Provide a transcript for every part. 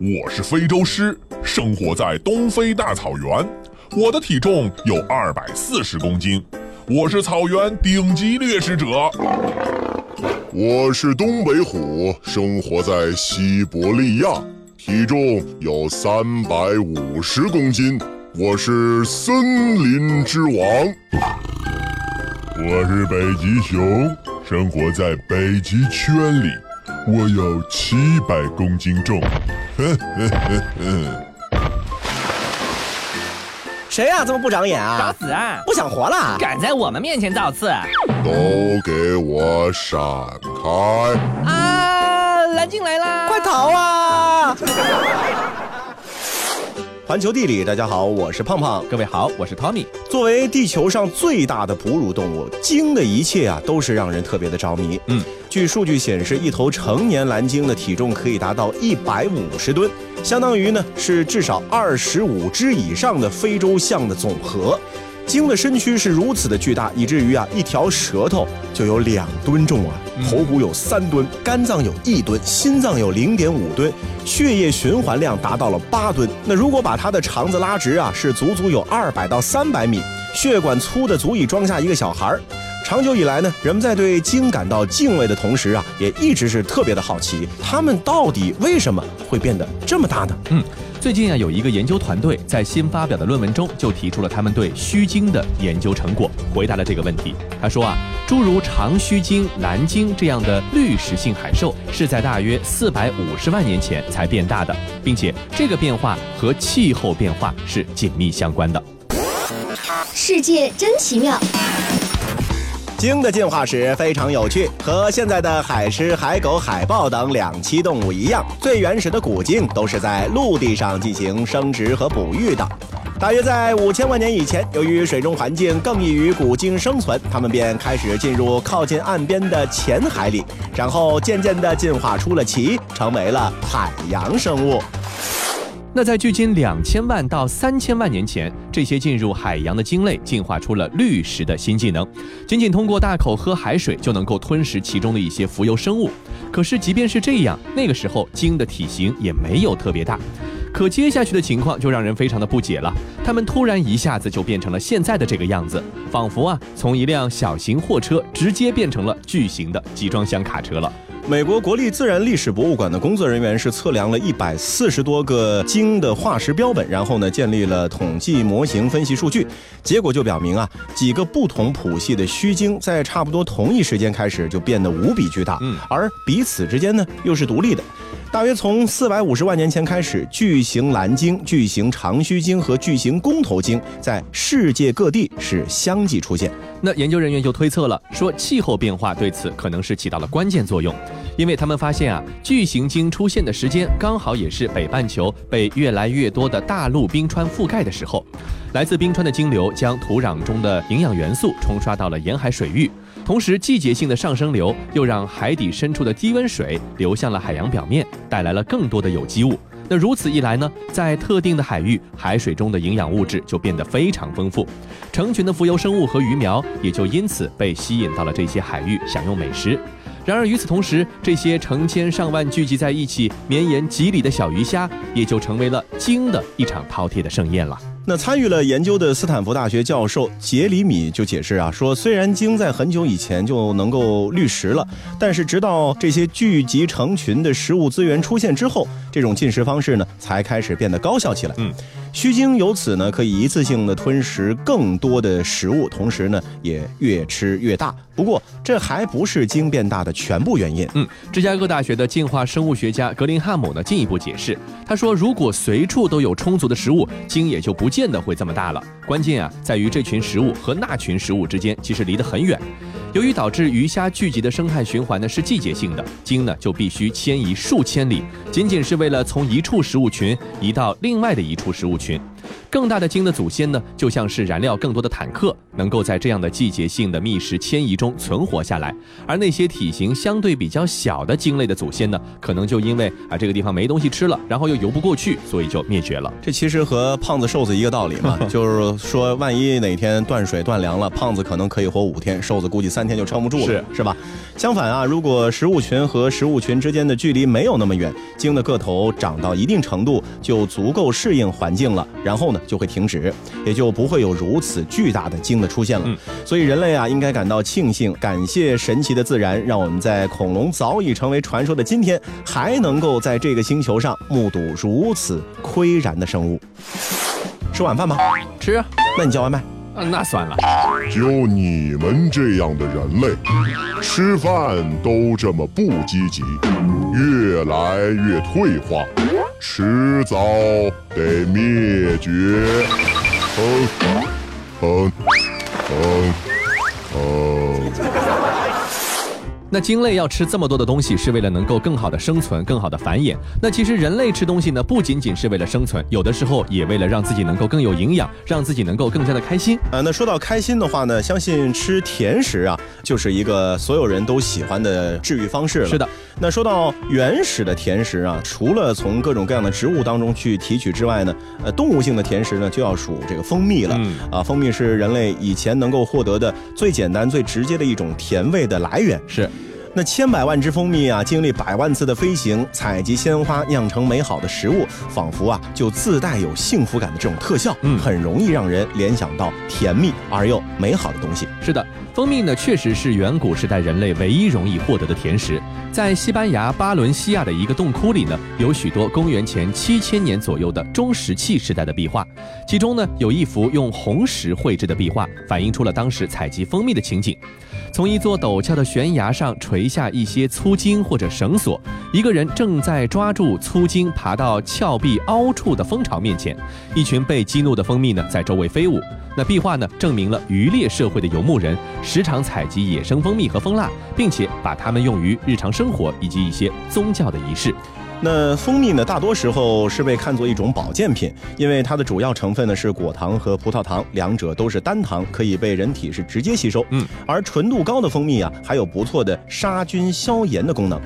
我是非洲狮，生活在东非大草原。我的体重有二百四十公斤，我是草原顶级掠食者。我是东北虎，生活在西伯利亚，体重有三百五十公斤，我是森林之王。我是北极熊，生活在北极圈里，我有七百公斤重。谁呀、这么不长眼啊？找死啊！不想活了？敢在我们面前造次都给我闪开！啊！蓝鲸来啦！快逃啊！环球地理，大家好，我是胖胖。各位好，我是 Tommy。作为地球上最大的哺乳动物，鲸的一切啊，都是让人特别的着迷。嗯，据数据显示，一头成年蓝鲸的体重可以达到一百五十吨，相当于呢是至少二十五只以上的非洲象的总和。鲸的身躯是如此的巨大，以至于啊，一条舌头就有两吨重啊，头骨有三吨，肝脏有一吨，心脏有零点五吨，血液循环量达到了八吨。那如果把它的肠子拉直啊，是足足有二百到三百米，血管粗的足以装下一个小孩儿。长久以来呢，人们在对鲸感到敬畏的同时啊，也一直是特别的好奇，它们到底为什么会变得这么大呢？嗯，最近啊，有一个研究团队在新发表的论文中就提出了他们对须鲸的研究成果，回答了这个问题。他说啊，诸如长须鲸、蓝鲸这样的滤食性海兽是在大约四百五十万年前才变大的，并且这个变化和气候变化是紧密相关的。世界真奇妙。鲸的进化史非常有趣，和现在的海狮、海狗、海豹等两栖动物一样，最原始的古鲸都是在陆地上进行生殖和哺育的。大约在五千万年以前，由于水中环境更易于古鲸生存，它们便开始进入靠近岸边的浅海里，然后渐渐地进化出了鳍，成为了海洋生物。那在距今两千万到三千万年前，这些进入海洋的鲸类进化出了滤食的新技能，仅仅通过大口喝海水就能够吞食其中的一些浮游生物。可是即便是这样，那个时候鲸的体型也没有特别大。可接下去的情况就让人非常的不解了，它们突然一下子就变成了现在的这个样子，仿佛啊从一辆小型货车直接变成了巨型的集装箱卡车了。美国国立自然历史博物馆的工作人员是测量了一百四十多个鲸的化石标本，然后呢建立了统计模型分析数据，结果就表明啊，几个不同谱系的须鲸在差不多同一时间开始就变得无比巨大，嗯而彼此之间呢又是独立的。大约从四百五十万年前开始，巨型蓝鲸、巨型长须鲸和巨型公头鲸在世界各地是相继出现。那研究人员就推测了，说气候变化对此可能是起到了关键作用，因为他们发现啊，巨型鲸出现的时间刚好也是北半球被越来越多的大陆冰川覆盖的时候，来自冰川的鲸流将土壤中的营养元素冲刷到了沿海水域，同时季节性的上升流又让海底深处的低温水流向了海洋表面，带来了更多的有机物。那如此一来呢，在特定的海域，海水中的营养物质就变得非常丰富，成群的浮游生物和鱼苗也就因此被吸引到了这些海域，享用美食。然而与此同时，这些成千上万聚集在一起、绵延几里的小鱼虾，也就成为了鲸的一场饕餮的盛宴了。那参与了研究的斯坦福大学教授杰里米就解释啊，说虽然鲸在很久以前就能够滤食了，但是直到这些聚集成群的食物资源出现之后，这种进食方式呢才开始变得高效起来。嗯，须鲸由此呢可以一次性的吞食更多的食物，同时呢也越吃越大。不过这还不是鲸变大的全部原因。嗯，芝加哥大学的进化生物学家格林汉姆呢进一步解释，他说，如果随处都有充足的食物，鲸也就不见得会这么大了。关键啊，在于这群食物和那群食物之间其实离得很远。由于导致鱼虾聚集的生态循环呢是季节性的，鲸呢就必须迁移数千里，仅仅是为了从一处食物群移到另外的一处食物群。更大的鲸的祖先呢，就像是燃料更多的坦克，能够在这样的季节性的觅食迁移中存活下来。而那些体型相对比较小的鲸类的祖先呢，可能就因为啊这个地方没东西吃了，然后又游不过去，所以就灭绝了。这其实和胖子瘦子一个道理嘛，就是说万一哪天断水断粮了，胖子可能可以活五天，瘦子估计三天就撑不住了，是是吧？相反啊，如果食物群和食物群之间的距离没有那么远，鲸的个头长到一定程度就足够适应环境了，然后呢就会停止，也就不会有如此巨大的鲸的出现了。所以人类啊，应该感到庆幸，感谢神奇的自然，让我们在恐龙早已成为传说的今天，还能够在这个星球上目睹如此岿然的生物。吃晚饭吗？吃啊，那你叫外卖。啊那算了。就你们这样的人类，吃饭都这么不积极，越来越退化，迟早得灭绝。哼哼哼哼。那鲸类要吃这么多的东西，是为了能够更好的生存、更好的繁衍。那其实人类吃东西呢，不仅仅是为了生存，有的时候也为了让自己能够更有营养，让自己能够更加的开心。啊，那说到开心的话呢，相信吃甜食啊，就是一个所有人都喜欢的治愈方式了。是的。那说到原始的甜食啊，除了从各种各样的植物当中去提取之外呢，呃，动物性的甜食呢，就要数这个蜂蜜了。嗯啊，蜂蜜是人类以前能够获得的最简单、最直接的一种甜味的来源。是。那千百万只蜂蜜啊，经历百万次的飞行，采集鲜花，酿成美好的食物，仿佛啊就自带有幸福感的这种特效，嗯很容易让人联想到甜蜜而又美好的东西。是的，蜂蜜呢确实是远古时代人类唯一容易获得的甜食。在西班牙巴伦西亚的一个洞窟里呢，有许多公元前七千年左右的中石器时代的壁画，其中呢有一幅用红石绘制的壁画，反映出了当时采集蜂蜜的情景。从一座陡峭的悬崖上垂下一些粗茎或者绳索，一个人正在抓住粗茎爬到峭壁凹处的蜂巢面前，一群被激怒的蜂蜜呢在周围飞舞。那壁画呢，证明了渔猎社会的游牧人时常采集野生蜂蜜和蜂蜡，并且把它们用于日常生活以及一些宗教的仪式。那蜂蜜呢，大多时候是被看作一种保健品，因为它的主要成分呢是果糖和葡萄糖，两者都是单糖，可以被人体是直接吸收。嗯，而纯度高的蜂蜜啊，还有不错的杀菌消炎的功能。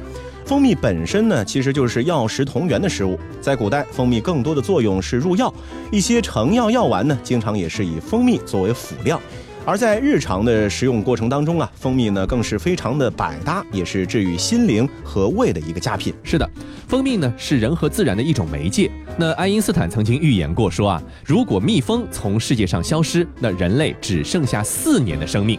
蜂蜜本身呢，其实就是药食同源的食物。在古代，蜂蜜更多的作用是入药，一些成药药丸呢，经常也是以蜂蜜作为辅料。而在日常的食用过程当中啊，蜂蜜呢更是非常的百搭，也是治愈心灵和胃的一个佳品。是的，蜂蜜呢是人和自然的一种媒介。那爱因斯坦曾经预言过说啊，如果蜜蜂从世界上消失，那人类只剩下四年的生命。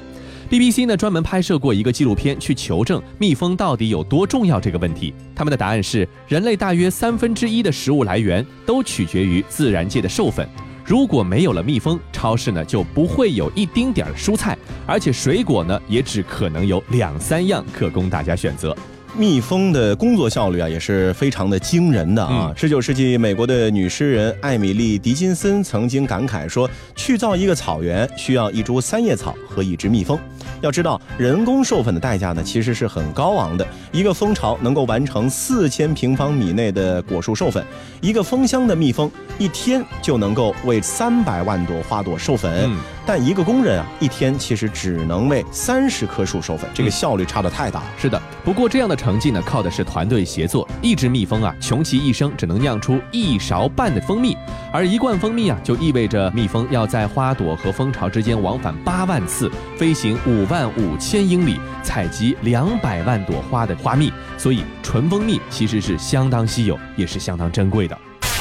BBC 呢专门拍摄过一个纪录片，去求证蜜蜂到底有多重要这个问题。他们的答案是，人类大约三分之一的食物来源都取决于自然界的授粉。如果没有了蜜蜂，超市呢就不会有一丁点儿蔬菜，而且水果呢也只可能有两三样可供大家选择。蜜蜂的工作效率啊，也是非常的惊人的啊！十九世纪，美国的女诗人艾米丽·狄金森曾经感慨说：“去造一个草原，需要一株三叶草和一只蜜蜂。”要知道，人工授粉的代价呢，其实是很高昂的。一个蜂巢能够完成四千平方米内的果树授粉，一个蜂箱的蜜蜂一天就能够为三百万朵花朵授粉。嗯但一个工人啊，一天其实只能为三十棵树授粉，这个效率差的太大了。是的，不过这样的成绩呢，靠的是团队协作。一只蜜蜂啊，穷其一生只能酿出一勺半的蜂蜜，而一罐蜂蜜啊，就意味着蜜蜂要在花朵和蜂巢之间往返八万次，飞行五万五千英里，采集两百万朵花的花蜜。所以，纯蜂蜜其实是相当稀有，也是相当珍贵的。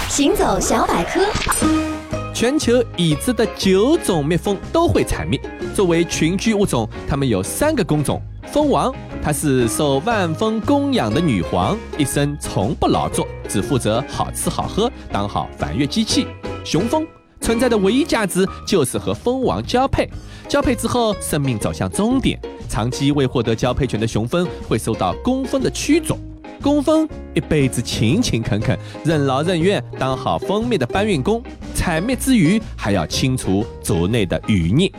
行走小百科，全球已知的九种蜜蜂都会采蜜。作为群居物种，它们有三个工种：蜂王，它是受万蜂供养的女皇，一生从不劳作，只负责好吃好喝，当好繁育机器；雄蜂存在的唯一价值就是和蜂王交配，交配之后生命走向终点。长期未获得交配权的雄蜂会受到工蜂的驱逐。工蜂一辈子勤勤恳恳，任劳任怨，当好蜂蜜的搬运工。采蜜之余，还要清除族内的余孽。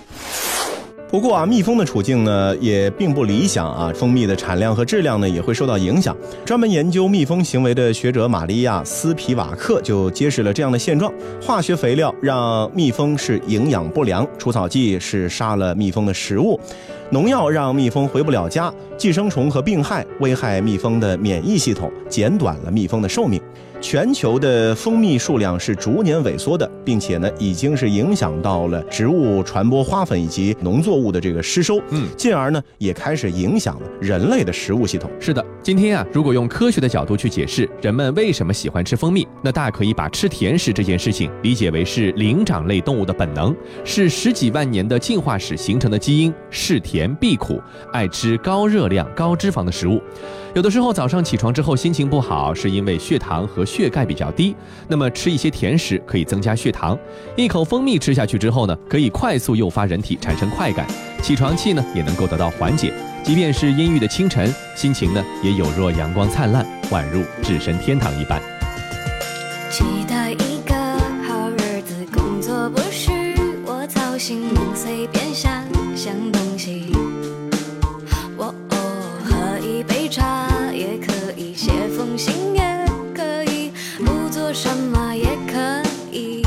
不过啊，蜜蜂的处境呢也并不理想啊，蜂蜜的产量和质量呢也会受到影响。专门研究蜜蜂行为的学者玛利亚·斯皮瓦克就揭示了这样的现状：化学肥料让蜜蜂是营养不良，除草剂是杀了蜜蜂的食物，农药让蜜蜂回不了家，寄生虫和病害危害蜜蜂的免疫系统，减短了蜜蜂的寿命。全球的蜂蜜数量是逐年萎缩的，并且呢，已经是影响到了植物传播花粉以及农作物的这个失收，嗯，进而呢，也开始影响了人类的食物系统。是的，今天啊，如果用科学的角度去解释人们为什么喜欢吃蜂蜜，那大可以把吃甜食这件事情理解为是灵长类动物的本能，是十几万年的进化史形成的基因，嗜甜避苦，爱吃高热量、高脂肪的食物。有的时候早上起床之后心情不好，是因为血糖和血钙比较低，那么吃一些甜食可以增加血糖。一口蜂蜜吃下去之后呢，可以快速诱发人体产生快感，起床气呢也能够得到缓解。即便是阴郁的清晨，心情呢也有若阳光灿烂，宛如置身天堂一般。期待一个好日子，工作不是我操心，随便想想东西。什么也可以。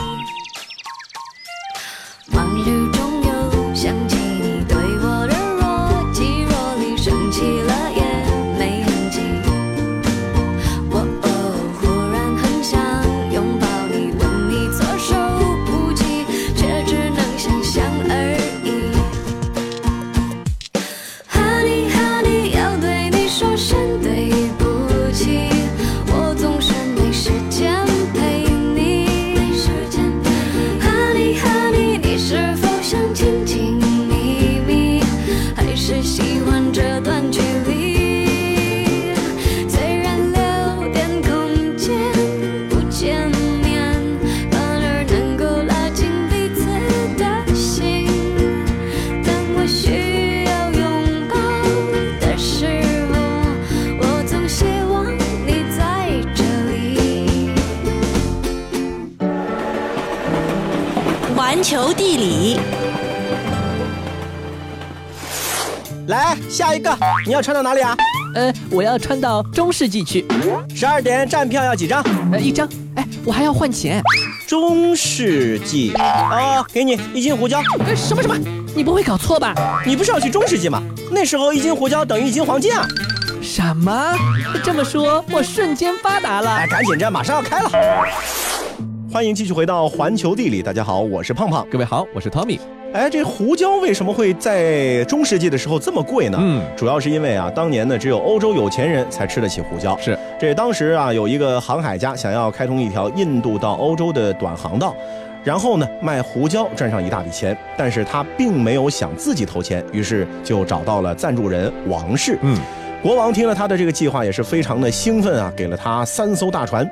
地理，来下一个，你要穿到哪里啊？呃，我要穿到中世纪去，十二点站票要几张？呃，一张。哎，我还要换钱。中世纪啊，给你一斤胡椒。呃，什么什么？你不会搞错吧？你不是要去中世纪吗？那时候一斤胡椒等于一斤黄金啊！什么？这么说，我瞬间发达了哎，。赶紧着，马上要开了。欢迎继续回到环球地理，大家好，我是胖胖。各位好，我是 Tommy。哎，这胡椒为什么会在中世纪的时候这么贵呢？嗯主要是因为啊，当年呢只有欧洲有钱人才吃得起胡椒。是，这当时啊有一个航海家想要开通一条印度到欧洲的短航道，然后呢卖胡椒赚上一大笔钱，但是他并没有想自己投钱，于是就找到了赞助人王室。嗯，国王听了他的这个计划，也是非常的兴奋啊，给了他三艘大船。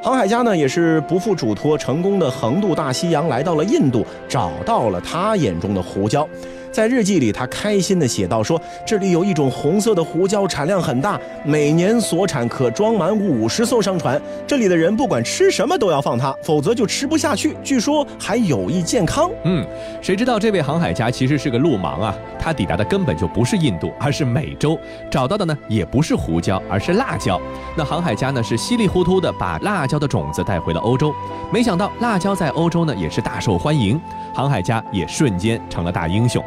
航海家呢也是不负嘱托，成功的横渡大西洋，来到了印度，找到了他眼中的胡椒。在日记里，他开心地写道说：“这里有一种红色的胡椒，产量很大，每年所产可装满五十艘商船。这里的人不管吃什么都要放它，否则就吃不下去。据说还有益健康。嗯，谁知道这位航海家其实是个路盲啊？他抵达的根本就不是印度，而是美洲，找到的呢也不是胡椒，而是辣椒。那航海家呢是稀里糊涂的把辣椒的种子带回了欧洲，没想到辣椒在欧洲呢也是大受欢迎，航海家也瞬间成了大英雄。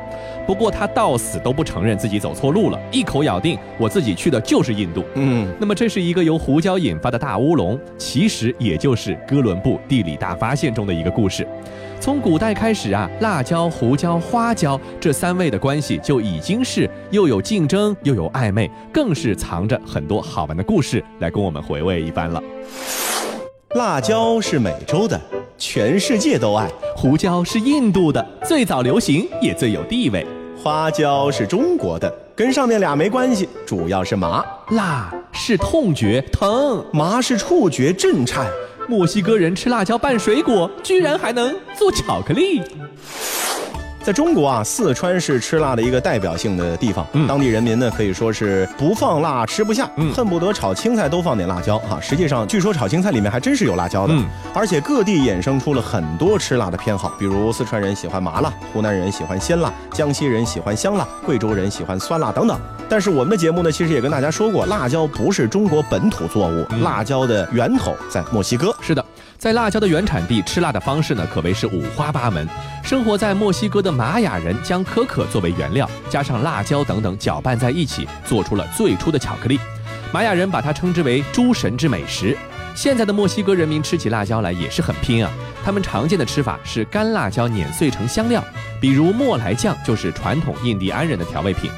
不过他到死都不承认自己走错路了，一口咬定我自己去的就是印度。嗯，那么这是一个由胡椒引发的大乌龙，其实也就是哥伦布地理大发现中的一个故事。从古代开始啊，辣椒、胡椒、花椒这三味的关系就已经是又有竞争又有暧昧，更是藏着很多好玩的故事来供我们回味一番了。辣椒是美洲的，全世界都爱；胡椒是印度的，最早流行也最有地位。花椒是中国的，跟上面俩没关系，主要是麻。辣是痛觉疼，麻是触觉震颤。墨西哥人吃辣椒拌水果，居然还能做巧克力。在中国啊，四川是吃辣的一个代表性的地方，嗯。当地人民呢可以说是不放辣吃不下，嗯。恨不得炒青菜都放点辣椒哈、实际上，据说炒青菜里面还真是有辣椒的，嗯。而且各地衍生出了很多吃辣的偏好，比如四川人喜欢麻辣，湖南人喜欢鲜辣，江西人喜欢香辣，贵州人喜欢酸辣等等。但是我们的节目呢，其实也跟大家说过，辣椒不是中国本土作物，嗯。辣椒的源头在墨西哥。是的，在辣椒的原产地吃辣的方式呢，可谓是五花八门。生活在墨西哥的玛雅人将可可作为原料，加上辣椒等等搅拌在一起，做出了最初的巧克力。玛雅人把它称之为诸神之美食。现在的墨西哥人民吃起辣椒来也是很拼啊，他们常见的吃法是干辣椒碾碎成香料，比如莫莱酱就是传统印第安人的调味品。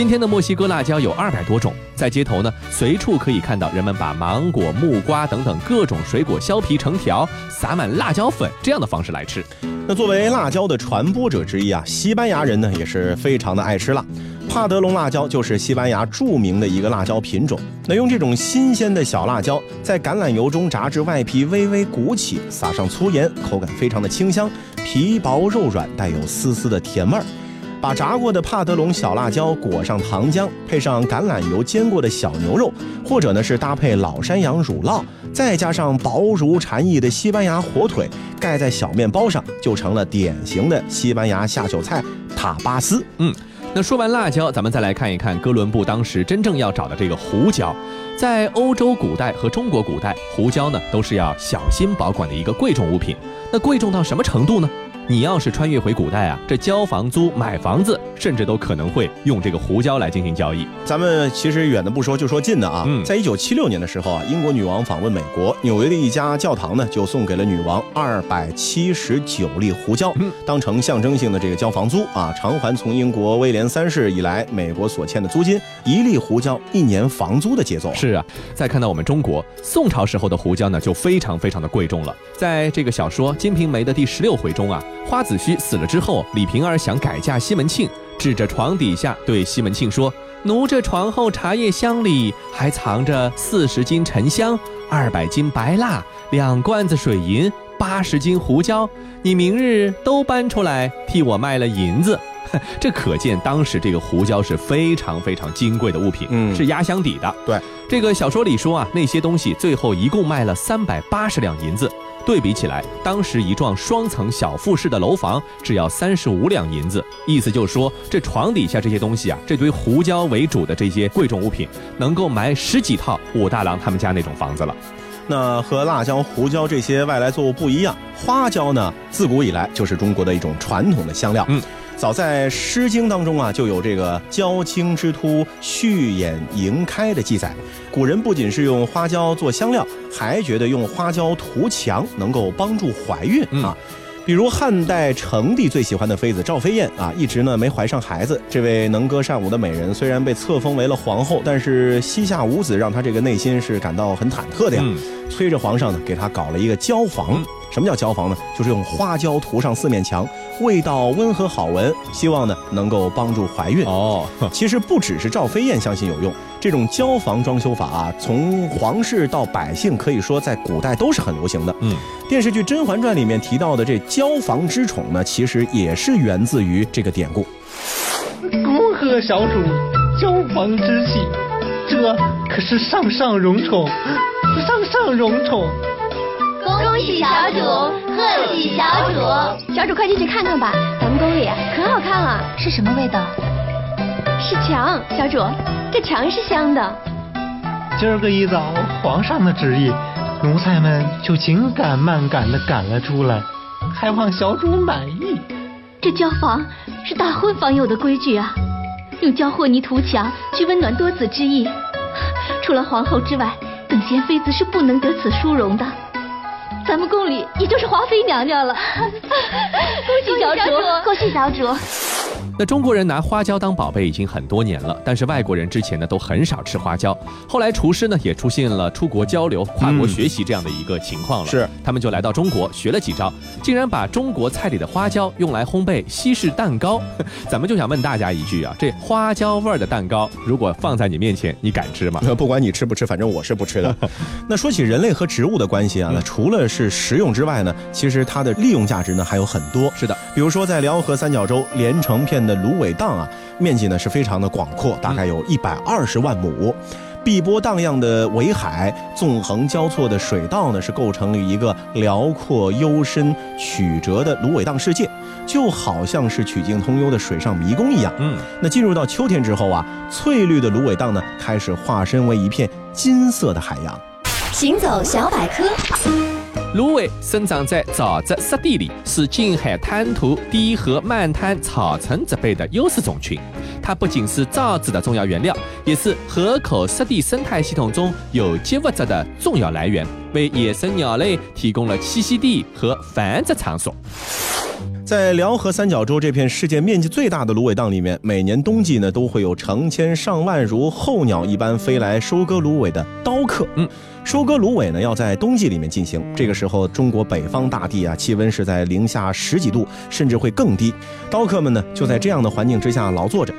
今天的墨西哥辣椒有二百多种，在街头呢，随处可以看到人们把芒果、木瓜等等各种水果削皮成条，撒满辣椒粉这样的方式来吃。那作为辣椒的传播者之一啊，西班牙人呢也是非常的爱吃辣。帕德龙辣椒就是西班牙著名的一个辣椒品种。那用这种新鲜的小辣椒，在橄榄油中炸至外皮微微鼓起，撒上粗盐，口感非常的清香，皮薄肉软，带有丝丝的甜味儿。把炸过的帕德龙小辣椒裹上糖浆，配上橄榄油煎过的小牛肉，或者呢是搭配老山羊乳酪，再加上薄如蝉翼的西班牙火腿，盖在小面包上，就成了典型的西班牙下酒菜塔巴斯。嗯那说完辣椒，咱们再来看一看哥伦布当时真正要找的这个胡椒。在欧洲古代和中国古代，胡椒呢都是要小心保管的一个贵重物品。那贵重到什么程度呢？你要是穿越回古代啊，这交房租、买房子，甚至都可能会用这个胡椒来进行交易。咱们其实远的不说，就说近的啊。嗯在一九七六年的时候啊，英国女王访问美国，纽约的一家教堂呢，就送给了女王二百七十九粒胡椒，嗯当成象征性的这个交房租啊，偿还从英国威廉三世以来美国所欠的租金，一粒胡椒一年房租的节奏。是啊，再看到我们中国宋朝时候的胡椒呢，就非常非常的贵重了。在这个小说《金瓶梅》的第十六回中啊，花子虚死了之后，李瓶儿想改嫁西门庆，指着床底下对西门庆说：“奴这床后茶叶箱里还藏着四十斤沉香、二百斤白蜡、两罐子水银、八十斤胡椒，你明日都搬出来替我卖了银子。”这可见当时这个胡椒是非常非常金贵的物品，嗯是压箱底的。对，这个小说里说啊，那些东西最后一共卖了三百八十两银子。对比起来，当时一幢双层小复式的楼房只要三十五两银子，意思就是说，这床底下这些东西啊，这堆胡椒为主的这些贵重物品，能够买十几套武大郎他们家那种房子了。那和辣椒、胡椒这些外来作物不一样，花椒呢，自古以来就是中国的一种传统的香料。嗯，早在《诗经》当中啊，就有这个“椒青之突，蓄眼盈开”的记载。古人不仅是用花椒做香料，还觉得用花椒涂墙能够帮助怀孕嗯啊。比如汉代成帝最喜欢的妃子赵飞燕啊，一直呢没怀上孩子。这位能歌善舞的美人，虽然被册封为了皇后，但是膝下无子，让她这个内心是感到很忐忑的呀。嗯催着皇上呢给她搞了一个椒房嗯。什么叫椒房呢？就是用花椒涂上四面墙，味道温和好闻，希望呢能够帮助怀孕。哦，其实不只是赵飞燕相信有用，这种椒房装修法啊，从皇室到百姓，可以说在古代都是很流行的。嗯，电视剧《甄嬛传》里面提到的这椒房之宠呢，其实也是源自于这个典故。恭贺小主交房之喜，这可是上上荣宠，上上荣宠。恭喜小主，贺喜小主！小主快进去看看吧，咱们宫里可好看了。是什么味道？是墙，小主，这墙是香的。今儿个一早，皇上的旨意，奴才们就紧赶慢赶的赶了出来，还望小主满意。这交房是大婚房有的规矩啊，用椒和泥涂墙，去温暖多子之意。除了皇后之外，等闲妃子是不能得此殊荣的。咱们宫里也就是华妃娘娘了。恭喜小主，恭喜小主！那中国人拿花椒当宝贝已经很多年了，但是外国人之前呢都很少吃花椒。后来厨师呢也出现了出国交流、跨国学习这样的一个情况了。是，他们就来到中国学了几招，竟然把中国菜里的花椒用来烘焙西式蛋糕。咱们就想问大家一句啊，这花椒味儿的蛋糕，如果放在你面前，你敢吃吗？不管你吃不吃，反正我是不吃的。那说起人类和植物的关系啊，那除了是食用之外呢，其实它的利用价值呢还有很多。是的，比如说在辽河三角洲连成片的芦苇荡啊，面积呢是非常的广阔，大概有一百二十万亩。碧波荡漾的苇海，纵横交错的水道呢，是构成了一个辽阔幽深、曲折的芦苇荡世界，就好像是曲径通幽的水上迷宫一样。嗯，那进入到秋天之后啊，翠绿的芦苇荡呢，开始化身为一片金色的海洋。行走小百科。芦苇生长在沼泽湿地里，是近海滩涂、低河漫滩、草层植被的优势种群。它不仅是造纸的重要原料，也是河口湿地生态系统中有机物质的重要来源，为野生鸟类提供了栖息地和繁殖场所。在辽河三角洲这片世界面积最大的芦苇荡里面，每年冬季呢都会有成千上万如候鸟一般飞来收割芦苇的刀客。嗯，收割芦苇呢要在冬季里面进行，这个时候中国北方大地啊气温是在零下十几度，甚至会更低。刀客们呢就在这样的环境之下劳作着。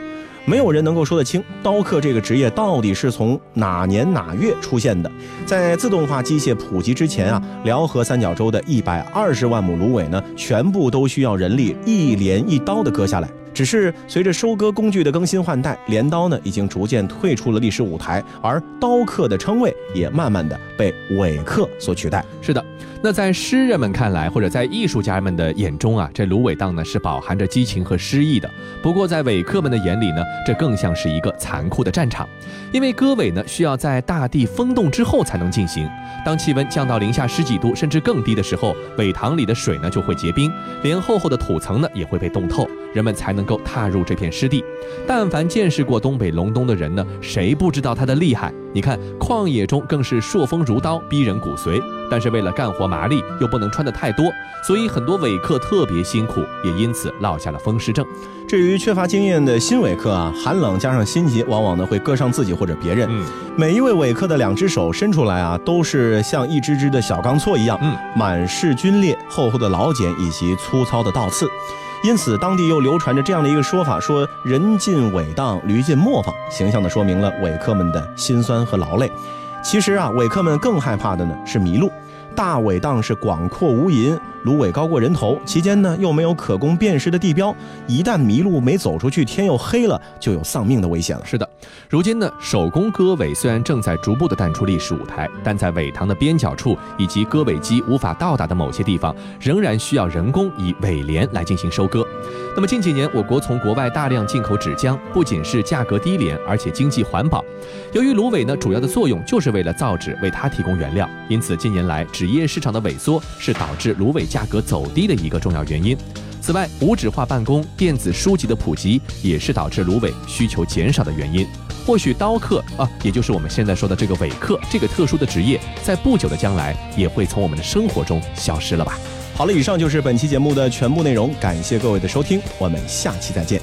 没有人能够说得清刀客这个职业到底是从哪年哪月出现的。在自动化机械普及之前啊，辽河三角洲的一百二十万亩芦苇呢，全部都需要人力一镰一刀的割下来。只是随着收割工具的更新换代，镰刀呢已经逐渐退出了历史舞台，而刀客的称谓也慢慢的被苇客所取代。是的，那在诗人们看来，或者在艺术家们的眼中啊，这芦苇荡呢是饱含着激情和诗意的。不过在苇客们的眼里呢，这更像是一个残酷的战场，因为割苇呢需要在大地封冻之后才能进行。当气温降到零下十几度甚至更低的时候，苇塘里的水呢就会结冰，连厚厚的土层呢也会被冻透，人们才能够踏入这片湿地。但凡见识过东北隆冬的人呢，谁不知道它的厉害？你看，旷野中更是朔风如刀，逼人骨髓。但是为了干活麻利，又不能穿得太多，所以很多苇客特别辛苦，也因此落下了风湿症。至于缺乏经验的新苇客啊，寒冷加上心急，往往呢会割伤自己或者别人。嗯，每一位苇客的两只手伸出来啊，都是像一只只的小钢锉一样，嗯，满是皲裂、厚厚的老茧以及粗糙的倒刺。因此，当地又流传着这样的一个说法：说人进苇荡，驴进磨坊，形象地说明了苇客们的辛酸和劳累。其实啊，苇客们更害怕的呢是迷路。大苇荡是广阔无垠，芦苇高过人头，期间呢又没有可供辨识的地标，一旦迷路没走出去，天又黑了，就有丧命的危险了。是的，如今呢，手工割苇虽然正在逐步的淡出历史舞台，但在苇塘的边角处以及割苇机无法到达的某些地方，仍然需要人工以苇镰来进行收割。那么近几年，我国从国外大量进口纸浆，不仅是价格低廉，而且经济环保。由于芦苇呢，主要的作用就是为了造纸，为它提供原料，因此近年来纸业市场的萎缩是导致芦苇价格走低的一个重要原因。此外，无纸化办公、电子书籍的普及也是导致芦苇需求减少的原因。或许刀客啊，也就是我们现在说的这个苇客这个特殊的职业，在不久的将来也会从我们的生活中消失了吧。好了，以上就是本期节目的全部内容，感谢各位的收听，我们下期再见。